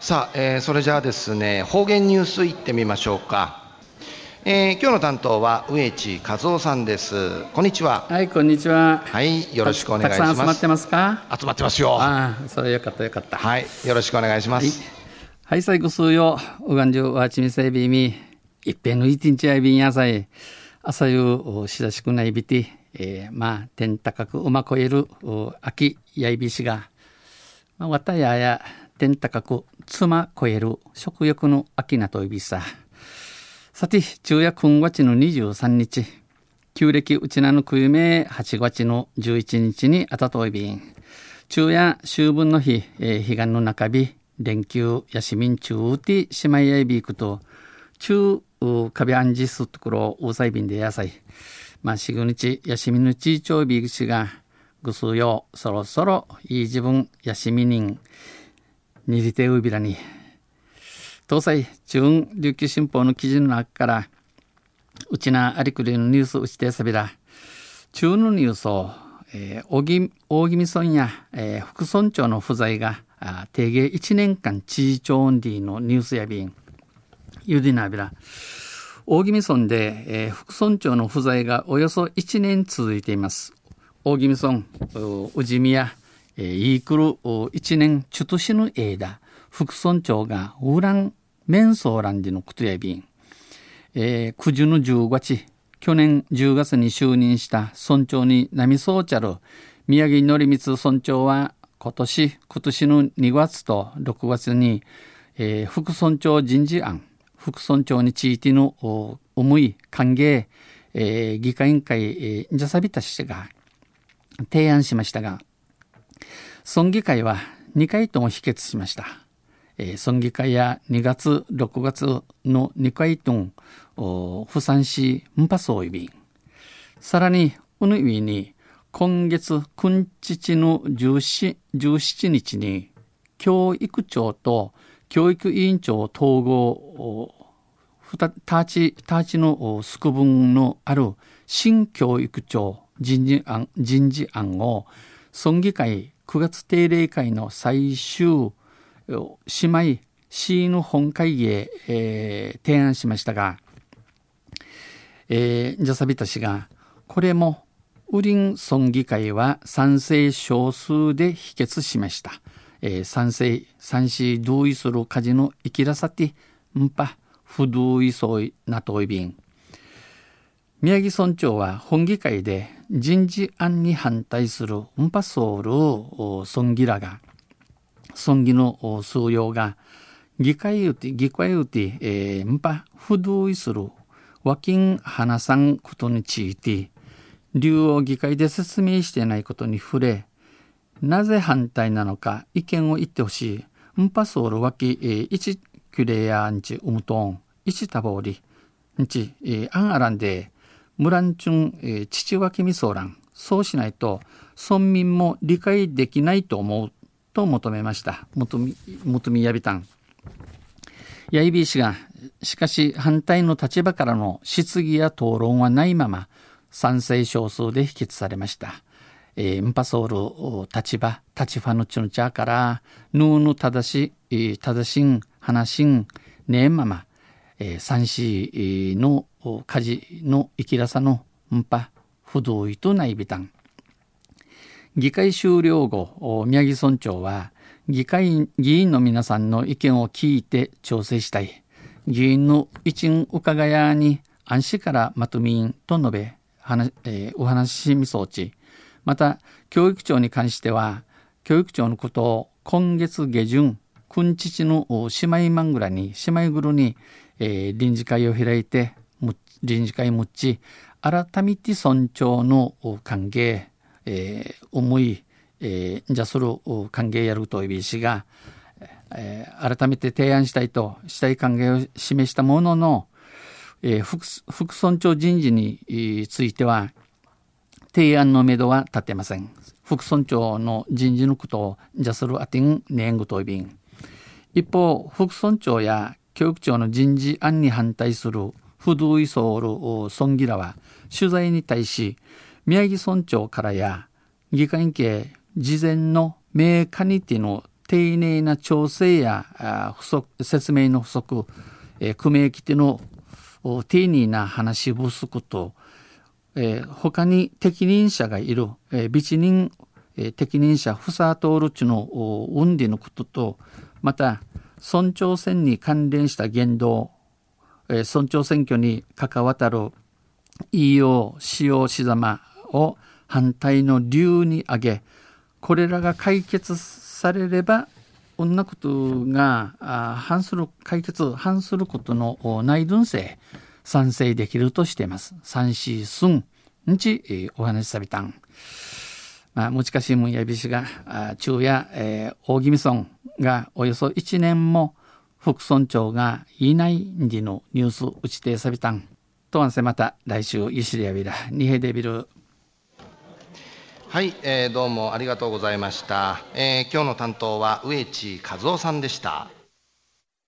さあ、えー、それじゃあですね、方言ニュースいってみましょうか。えー、今日の担当は植地和夫さんです。こんにちは。はい、こんにちは。はい、よろしくお願いします。集まってますか？集まってますよ。ああ、それよかったよかった。はい、よろしくお願いします。はい、最後数よ、うがんじゅうわちみせびみ、いっぺんのいてんちあいびんやさい、朝夕しだしくないびて、えー、まあ、天高くうまこえる、秋やいびしが、まあ、わたやや、天高く妻超える食欲の秋なといびさ。さて、昼夜9月の23日、旧暦うちなのくゆめ8月の11日にあたといびん。昼夜秋分の日、えー、彼岸の中日、連休やしみん中うてしまいやいびくと、中壁安置すところうさいびんで野菜。まあ、しぐにちやしみぬちちょいびぐしが、ぐすよそろそろいい自分やしみにん、にりてうびらに、東西中琉球新報の記事の中から、うちなありくりのニュースうちてさびら、中のニュースを、えー、大宜大宜味村や、えー、副村長の不在が、定芸1年間知事長オンディのニュースやびん、ゆでなびら、大宜味村で、えー、副村長の不在がおよそ1年続いています。大宜味村、宇治宮、えー、イークル1年ちょっと死ぬ間、副村長がウーランメンソーランディのことやびん、えー、九十の十月、去年10月に就任した村長に波総チャル、宮城則光村長は今年、今年の2月と6月に、えー、副村長人事案、副村長についての思い、歓迎、えー、議会委員会、えー、ジャサビタ氏が提案しましたが、村議会は2回とも否決しました。えー、村議会や2月、6月の2回とも、不産し、んぱそういび。さらに、うぬいに、今月9日の17 17日に、教育長と教育委員長統合、たち、たちの宿分のある新教育長人事案人事案を村議会9月定例会の最終姉妹 C の本会議へ、えー、提案しましたが、えー、ジャサビタ氏が、これも、ウリン村議会は賛成少数で否決しました。えー、賛成、賛成同意する家事の生きらさて、んぱ、不同意そうなといびん。宮城村長は本議会で人事案に反対するンパソール村議らが、村議の数用が、議会うて、議会うて、えー、ンパ不同意する和金花さんことについて、竜王議会で説明してないことに触れ、なぜ反対なのか意見を言ってほしい。ンパソールわき、えー、一キュレヤンチウムトン、一タボリ、んち、えー、アンアランで、ムランチュン、えー、父脇みそらん。そうしないと、村民も理解できないと思うと求めました。求み、求みやびたん。やいび氏が、しかし反対の立場からの質疑や討論はないまま、賛成少数で否決されました。えー、ンパソール立場、立場のちのちゃから、ヌーの正し、正しん、話しん、ねえまま、三子の家事の生きらさのんぱ不同意とないびたん。議会終了後、宮城村長は議会議員の皆さんの意見を聞いて調整したい。議員の一員伺やに安心からまとみんと述べ、話えー、お話しみそうち。また、教育長に関しては、教育長のことを今月下旬、くんちちの姉妹マングラに、姉妹グルに、えー、臨時会を開いて、臨時会もっち、改めて尊重の歓迎、えー、思い、えー、じゃそれを歓迎やるというびしが、えー、改めて提案したいと、したい歓迎を示したものの、えー、副副村長人事については、提案のめどは立てません。副村長の人事のことを、じゃするあてん、ねんぐといびん。一方、副村長や教育長の人事案に反対する不同意ソール村議らは取材に対し宮城村長からや議会系事前の名カニティの丁寧な調整や不足説明の不足、えー、組み手の丁寧な話不足と、えー、他に適任者がいる、えー、備知人、え、適任者ふさとおるちの運理のこととまた村長選に関連した言動、えー、村長選挙に関わたる言いよう使用しざまを反対の理由に挙げこれらが解決されればこんなことが反する解決反することの内分性賛成できるとしています。三四寸んちお話しさびたん。まあ、難しいもんやびしが昼夜、えー、大宜味村がおよそ1年も副村長がいないんじのニュース打ちてさびたん。とわんせまた来週ゆしりやびらにへでびる。はい、えー、どうもありがとうございました、えー、今日の担当は植地和夫さんでした